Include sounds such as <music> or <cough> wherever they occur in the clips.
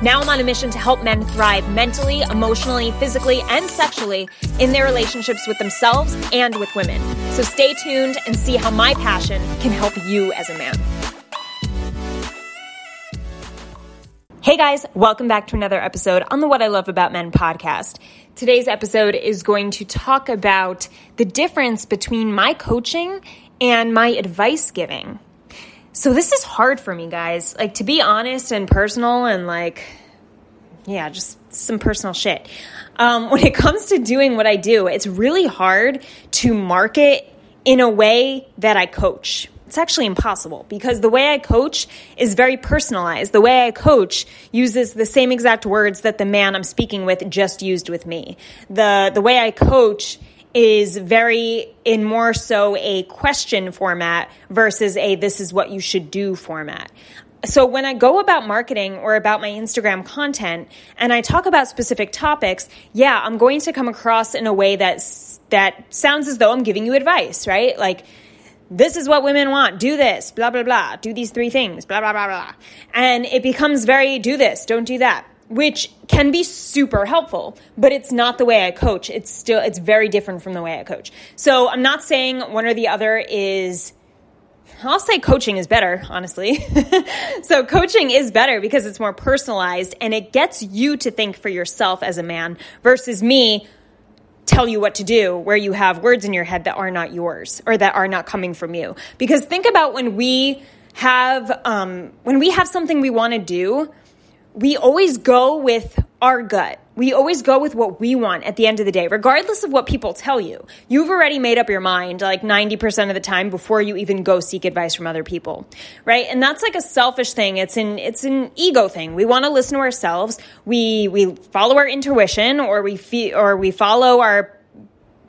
Now I'm on a mission to help men thrive mentally, emotionally, physically, and sexually in their relationships with themselves and with women. So stay tuned and see how my passion can help you as a man. Hey guys, welcome back to another episode on the What I Love About Men podcast. Today's episode is going to talk about the difference between my coaching and my advice giving. So this is hard for me, guys. Like to be honest and personal and like, yeah, just some personal shit. Um, <laughs> when it comes to doing what I do, it's really hard to market in a way that I coach. It's actually impossible because the way I coach is very personalized. The way I coach uses the same exact words that the man I'm speaking with just used with me. The the way I coach is very in more so a question format versus a this is what you should do format. So when I go about marketing or about my Instagram content and I talk about specific topics, yeah, I'm going to come across in a way that that sounds as though I'm giving you advice, right? Like this is what women want. Do this, blah, blah, blah. Do these three things, blah, blah, blah, blah. And it becomes very do this, don't do that which can be super helpful, but it's not the way I coach. It's still, it's very different from the way I coach. So I'm not saying one or the other is, I'll say coaching is better, honestly. <laughs> so coaching is better because it's more personalized and it gets you to think for yourself as a man versus me tell you what to do where you have words in your head that are not yours or that are not coming from you. Because think about when we have, um, when we have something we want to do, we always go with our gut. We always go with what we want at the end of the day, regardless of what people tell you. You've already made up your mind like 90% of the time before you even go seek advice from other people. Right? And that's like a selfish thing. It's an it's an ego thing. We want to listen to ourselves. We we follow our intuition or we feel or we follow our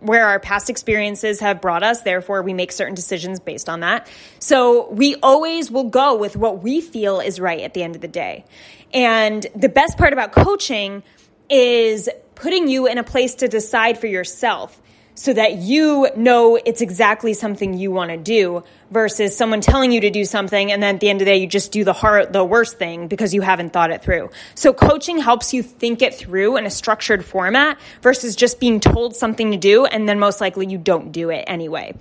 where our past experiences have brought us. Therefore, we make certain decisions based on that. So we always will go with what we feel is right at the end of the day. And the best part about coaching is putting you in a place to decide for yourself so that you know it's exactly something you want to do versus someone telling you to do something and then at the end of the day you just do the hard the worst thing because you haven't thought it through. So coaching helps you think it through in a structured format versus just being told something to do and then most likely you don't do it anyway.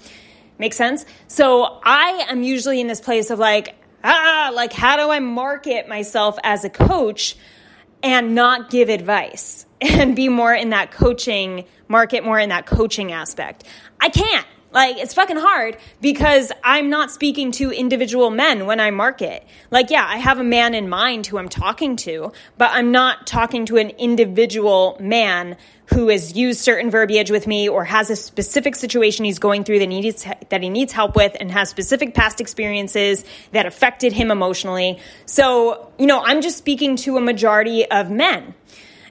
Make sense? So I am usually in this place of like ah, like how do I market myself as a coach and not give advice <laughs> and be more in that coaching market, more in that coaching aspect? I can't. Like, it's fucking hard because I'm not speaking to individual men when I market. Like, yeah, I have a man in mind who I'm talking to, but I'm not talking to an individual man who has used certain verbiage with me or has a specific situation he's going through that needs that he needs help with and has specific past experiences that affected him emotionally. So, you know, I'm just speaking to a majority of men.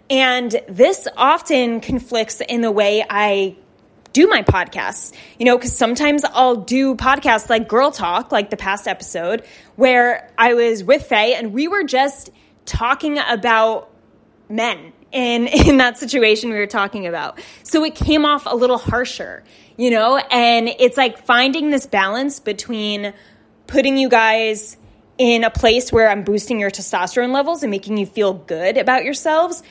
And this often conflicts in the way I do my podcasts, you know, because sometimes I'll do podcasts like Girl Talk, like the past episode, where I was with Faye and we were just talking about men in <laughs> in that situation we were talking about. So it came off a little harsher, you know, and it's like finding this balance between putting you guys in a place where I'm boosting your testosterone levels and making you feel good about yourselves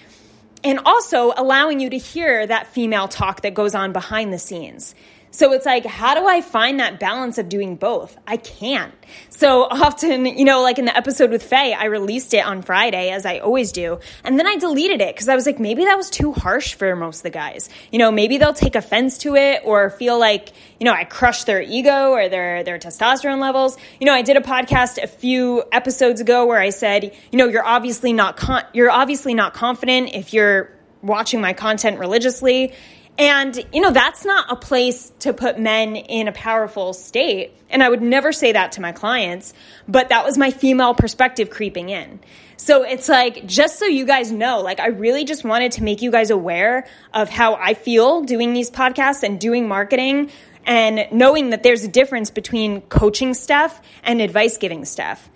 and also allowing you to hear that female talk that goes on behind the scenes. So it's like, how do I find that balance of doing both? I can't. So <laughs> often, you know, like in the episode with Faye, I released it on Friday, as I always do. And then I deleted it because I was like, maybe that was too harsh for most of the guys. You know, maybe they'll take offense to it or feel like, you know, I crushed their ego or their, their testosterone levels. You know, I did a podcast a few episodes ago where I said, you know, you're obviously not, con- you're obviously not confident if you're watching my content religiously and, you know, that's not a place to put men in a powerful state. And I would never say that to my clients, but that was my female perspective creeping in. So it's like, just so you guys know, like, I really just wanted to make you guys aware of how I feel doing these podcasts and doing marketing and knowing that there's a difference between coaching stuff and advice giving stuff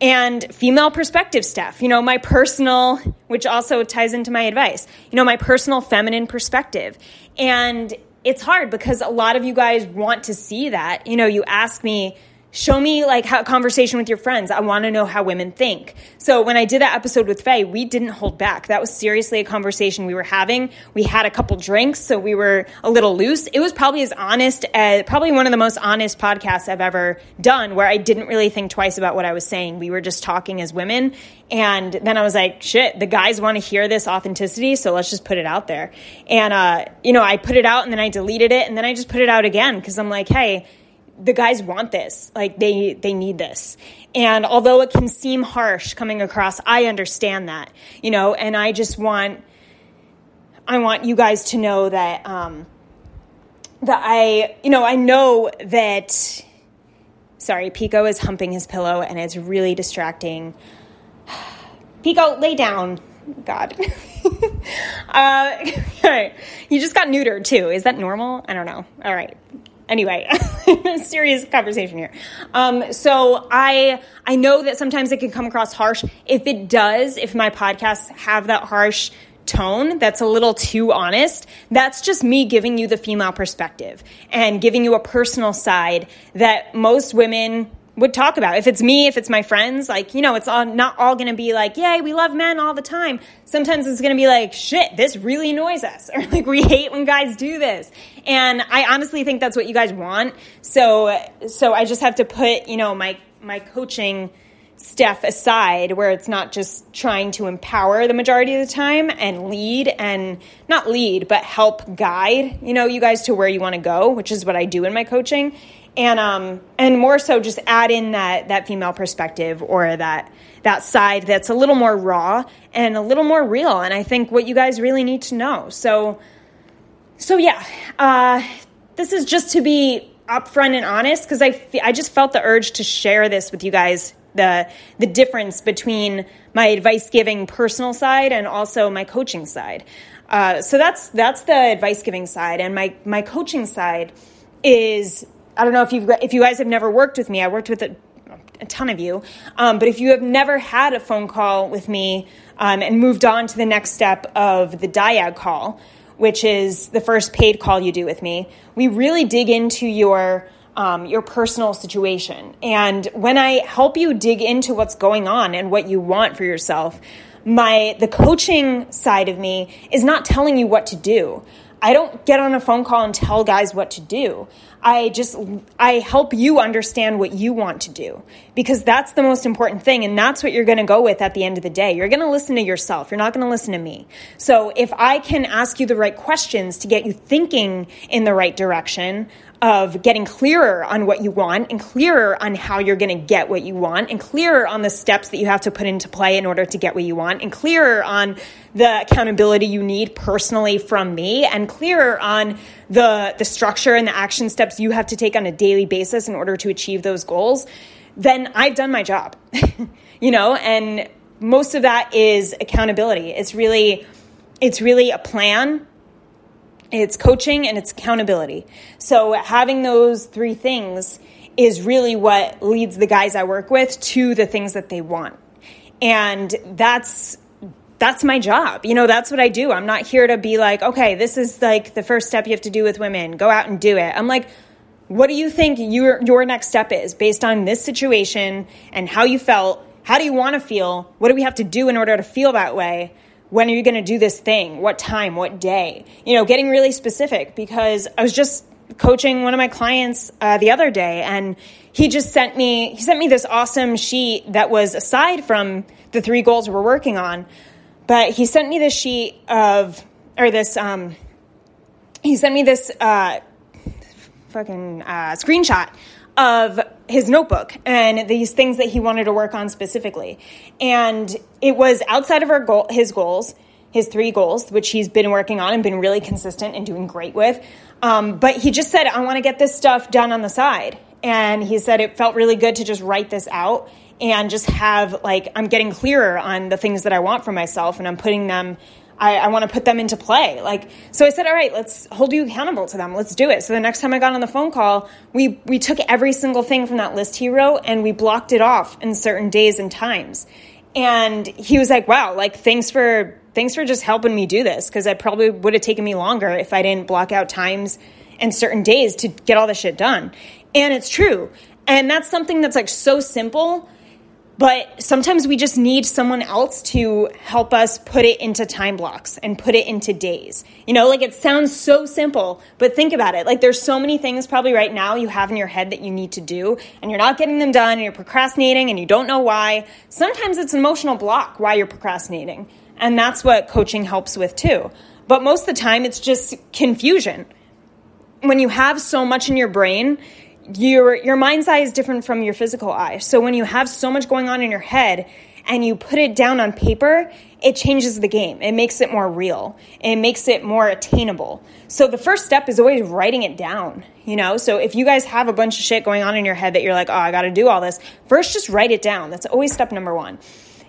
and female perspective stuff. You know, my personal, which also ties into my advice, you know, my personal feminine perspective. And it's hard because a lot of you guys want to see that. You know, you ask me, show me like how a conversation with your friends. I want to know how women think. So when I did that episode with Faye, we didn't hold back. That was seriously a conversation we were having. We had a couple drinks, so we were a little loose. It was probably as honest as probably one of the most honest podcasts I've ever done where I didn't really think twice about what I was saying. We were just talking as women. And then I was like, shit, the guys want to hear this authenticity, so let's just put it out there. And, uh, you know, I put it out and then I deleted it and then I just put it out again because I'm like, hey, the guys want this. Like they they need this. And although it can seem harsh coming across i understand that you know and i just want i want you guys to know that um that i you know i know that sorry pico is humping his pillow and it's really distracting. <sighs> Pico lay down. God. <laughs> Uh <laughs> all right. You just got neutered too. Is that normal? I don't know. All right anyway, <laughs> serious conversation here. Um, so I I know that sometimes it can come across harsh. If it does, if my podcasts have that harsh tone that's a little too honest, that's just me giving you the female perspective and giving you a personal side that most women would talk about. If it's me, if it's my friends, like, you know, it's all, not all going to be like, yay, we love men all the time. Sometimes it's going to be like, shit, this really annoys us. <laughs> Or like, we hate when guys do this. And I honestly think that's what you guys want. So, so I just have to put, you know, my, my coaching stuff aside where it's not just trying to empower the majority of the time and lead and not lead, but help guide, you know, you guys to where you want to go, which is what I do in my coaching and um and more so just add in that that female perspective or that that side that's a little more raw and a little more real. And i think what you guys really need to know. So so yeah uh this is just to be upfront and honest because i i just felt the urge to share this with you guys the the difference between my advice giving personal side and also my coaching side. Uh, so that's that's the advice giving side. And my my coaching side is I don't know if you if you guys have never worked with me. I worked with a, a ton of you, um, but if you have never had a phone call with me um, and moved on to the next step of the dyad call, which is the first paid call you do with me, we really dig into your um, your personal situation. And when I help you dig into what's going on and what you want for yourself, my the coaching side of me is not telling you what to do. I don't get on a phone call and tell guys what to do. I just I help you understand what you want to do because that's the most important thing and that's what you're going to go with at the end of the day. You're going to listen to yourself. You're not going to listen to me. So if I can ask you the right questions to get you thinking in the right direction, of getting clearer on what you want and clearer on how you're going to get what you want and clearer on the steps that you have to put into play in order to get what you want and clearer on the accountability you need personally from me and clearer on the the structure and the action steps you have to take on a daily basis in order to achieve those goals then I've done my job <laughs> you know? And most of that is accountability. It's really it's really a plan it's coaching and it's accountability. So having those three things is really what leads the guys I work with to the things that they want. And that's that's my job. You know, that's what I do. I'm not here to be like, okay, this is like the first step you have to do with women. Go out and do it. I'm like, what do you think your your next step is based on this situation and how you felt? How do you want to feel? What do we have to do in order to feel that way? When are you going to do this thing? What time? What day? You know, getting really specific because I was just coaching one of my clients uh, the other day and he just sent me he sent me this awesome sheet that was aside from the three goals we're working on but he sent me this sheet of or this um he sent me this uh fucking uh, screenshot of his notebook and these things that he wanted to work on specifically. And it was outside of goal, his goals, his three goals, which he's been working on and been really consistent and doing great with. Um, but he just said, I want to get this stuff done on the side. And he said it felt really good to just write this out and just have like, I'm getting clearer on the things that I want for myself and I'm putting them I, I want to put them into play. Like, so I said, all right, let's hold you accountable to them. Let's do it. So the next time I got on the phone call, we, we took every single thing from that list he wrote and we blocked it off in certain days and times. And he was like, wow, like, thanks for, thanks for just helping me do this. Cause I probably would have taken me longer if I didn't block out times and certain days to get all this shit done. And it's true. And that's something that's like so simple but sometimes we just need someone else to help us put it into time blocks and put it into days. You know, like it sounds so simple, but think about it. Like there's so many things probably right now you have in your head that you need to do and you're not getting them done and you're procrastinating and you don't know why. Sometimes it's an emotional block why you're procrastinating. And that's what coaching helps with too. But most of the time it's just confusion. When you have so much in your brain, your your mind's eye is different from your physical eye. So when you have so much going on in your head and you put it down on paper, it changes the game. It makes it more real. It makes it more attainable. So the first step is always writing it down, you know? So if you guys have a bunch of shit going on in your head that you're like, "Oh, I got to do all this." First just write it down. That's always step number 1.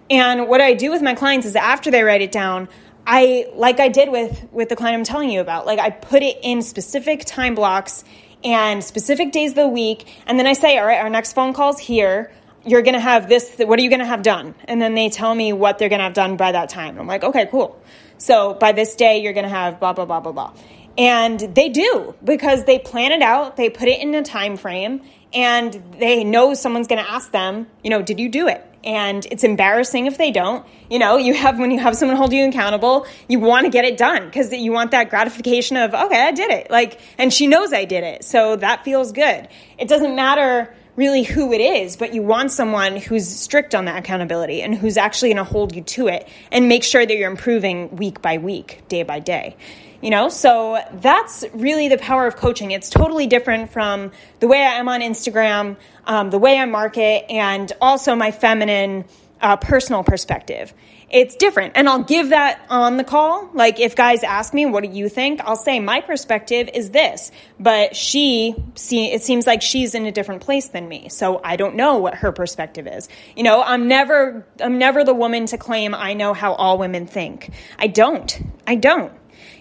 And what I do with my clients is after they write it down, I like I did with with the client I'm telling you about. Like I put it in specific time blocks and specific days of the week. And then I say, all right, our next phone call's here. You're going to have this. What are you going to have done? And then they tell me what they're going to have done by that time. I'm like, okay, cool. So by this day, you're going to have blah, blah, blah, blah, blah. And they do because they plan it out, they put it in a time frame, and they know someone's going to ask them, you know, did you do it? And it's embarrassing if they don't. You know, you have when you have someone hold you accountable, you want to get it done because you want that gratification of, okay, I did it. Like, and she knows I did it. So that feels good. It doesn't matter really who it is, but you want someone who's strict on that accountability and who's actually going to hold you to it and make sure that you're improving week by week, day by day you know so that's really the power of coaching. It's totally different from the way i am on instagram um, the way i market and also my feminine uh, personal perspective. It's different and i'll give that on the call. Like if guys ask me what do you think? I'll say my perspective is this. But she see it seems like she's in a different place than me so i don't know what her perspective is. You know i'm never i'm never the woman to claim i know how all women think. I don't. I don't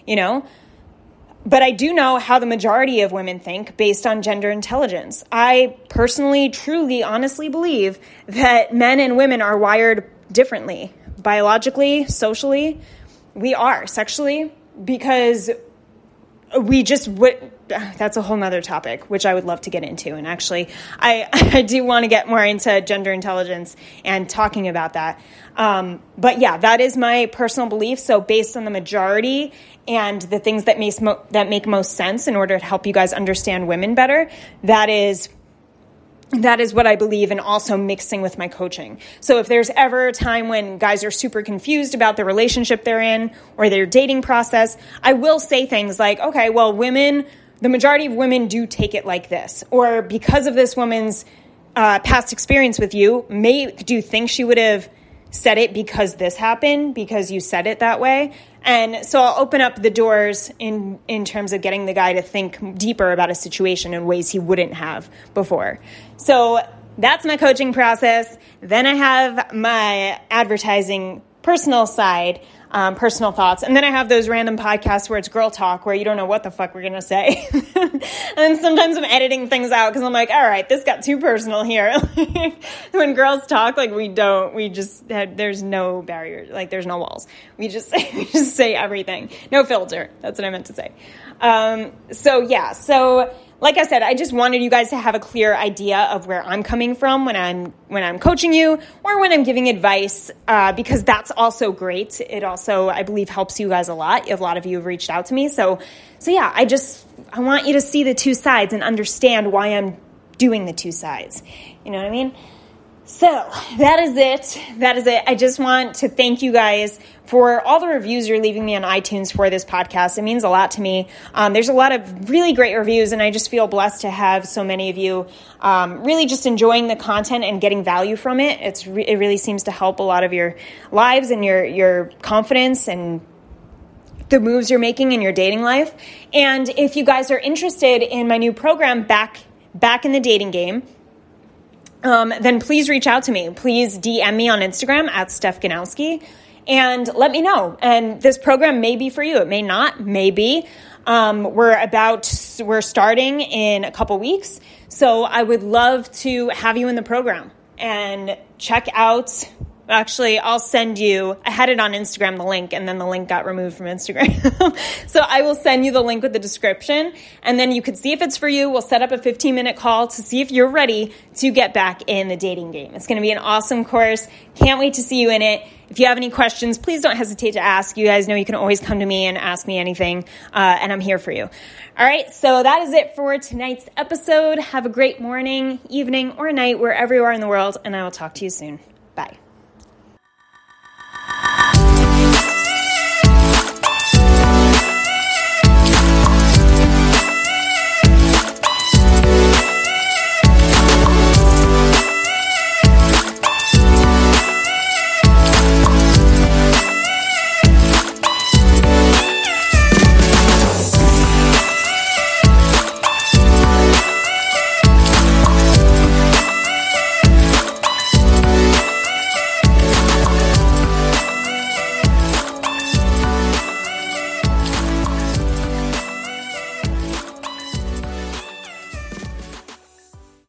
you know? But I do know how the majority of women think based on gender intelligence. I personally, truly, honestly believe that men and women are wired differently. Biologically, socially, we are. Sexually, because we just would that's a whole nother topic which i would love to get into. And actually i, <laughs> I do want to get more into gender intelligence and talking about that. Um, but yeah that is my personal belief. So based on the majority and the things that, makes mo- that make most sense in order to help you guys understand women better that is that is what I believe, and also mixing with my coaching. So, if there's ever a time when guys are super confused about the relationship they're in or their dating process, I will say things like, okay, well, women, the majority of women do take it like this, or because of this woman's uh, past experience with you, may do you think she would have said it because this happened, because you said it that way? And so I'll open up the doors in, in terms of getting the guy to think deeper about a situation in ways he wouldn't have before. So that's my coaching process. Then I have my advertising personal side um, personal thoughts. And then I have those random podcasts where it's girl talk, where you don't know what the fuck we're going to say. <laughs> and sometimes I'm editing things out because I'm like, all right, this got too personal here. <laughs> when girls talk, like we don't, we just, have, there's no barrier, like there's no walls. We just, <laughs> we just say everything. No filter. That's what I meant to say. Um, so yeah, so like I said, I just wanted you guys to have a clear idea of where I'm coming from when I'm when I'm coaching you or when I'm giving advice, uh, because that's also great. It also, I believe, helps you guys a lot. A lot of you have reached out to me, so so yeah, I just I want you to see the two sides and understand why I'm doing the two sides. You know what I mean? So that is it. That is it. I just want to thank you guys for all the reviews you're leaving me on iTunes for this podcast. It means a lot to me. Um, there's a lot of really great reviews, and I just feel blessed to have so many of you um, really just enjoying the content and getting value from it. It's re- it really seems to help a lot of your lives and your your confidence and the moves you're making in your dating life. And if you guys are interested in my new program, back back in the dating game um, then please reach out to me. Please DM me on Instagram at Steph Ganowski. and let me know. And this program may be for you. It may not, maybe. Um, we're about, we're starting in a couple weeks. So I would love to have you in the program and check out Actually, I'll send you, I had it on Instagram, the link, and then the link got removed from Instagram. <laughs> so I will send you the link with the description, and then you can see if it's for you. We'll set up a 15 minute call to see if you're ready to get back in the dating game. It's going to be an awesome course. Can't wait to see you in it. If you have any questions, please don't hesitate to ask. You guys know you can always come to me and ask me anything, uh, and I'm here for you. All right, so that is it for tonight's episode. Have a great morning, evening, or night wherever you are in the world, and I will talk to you soon. Bye.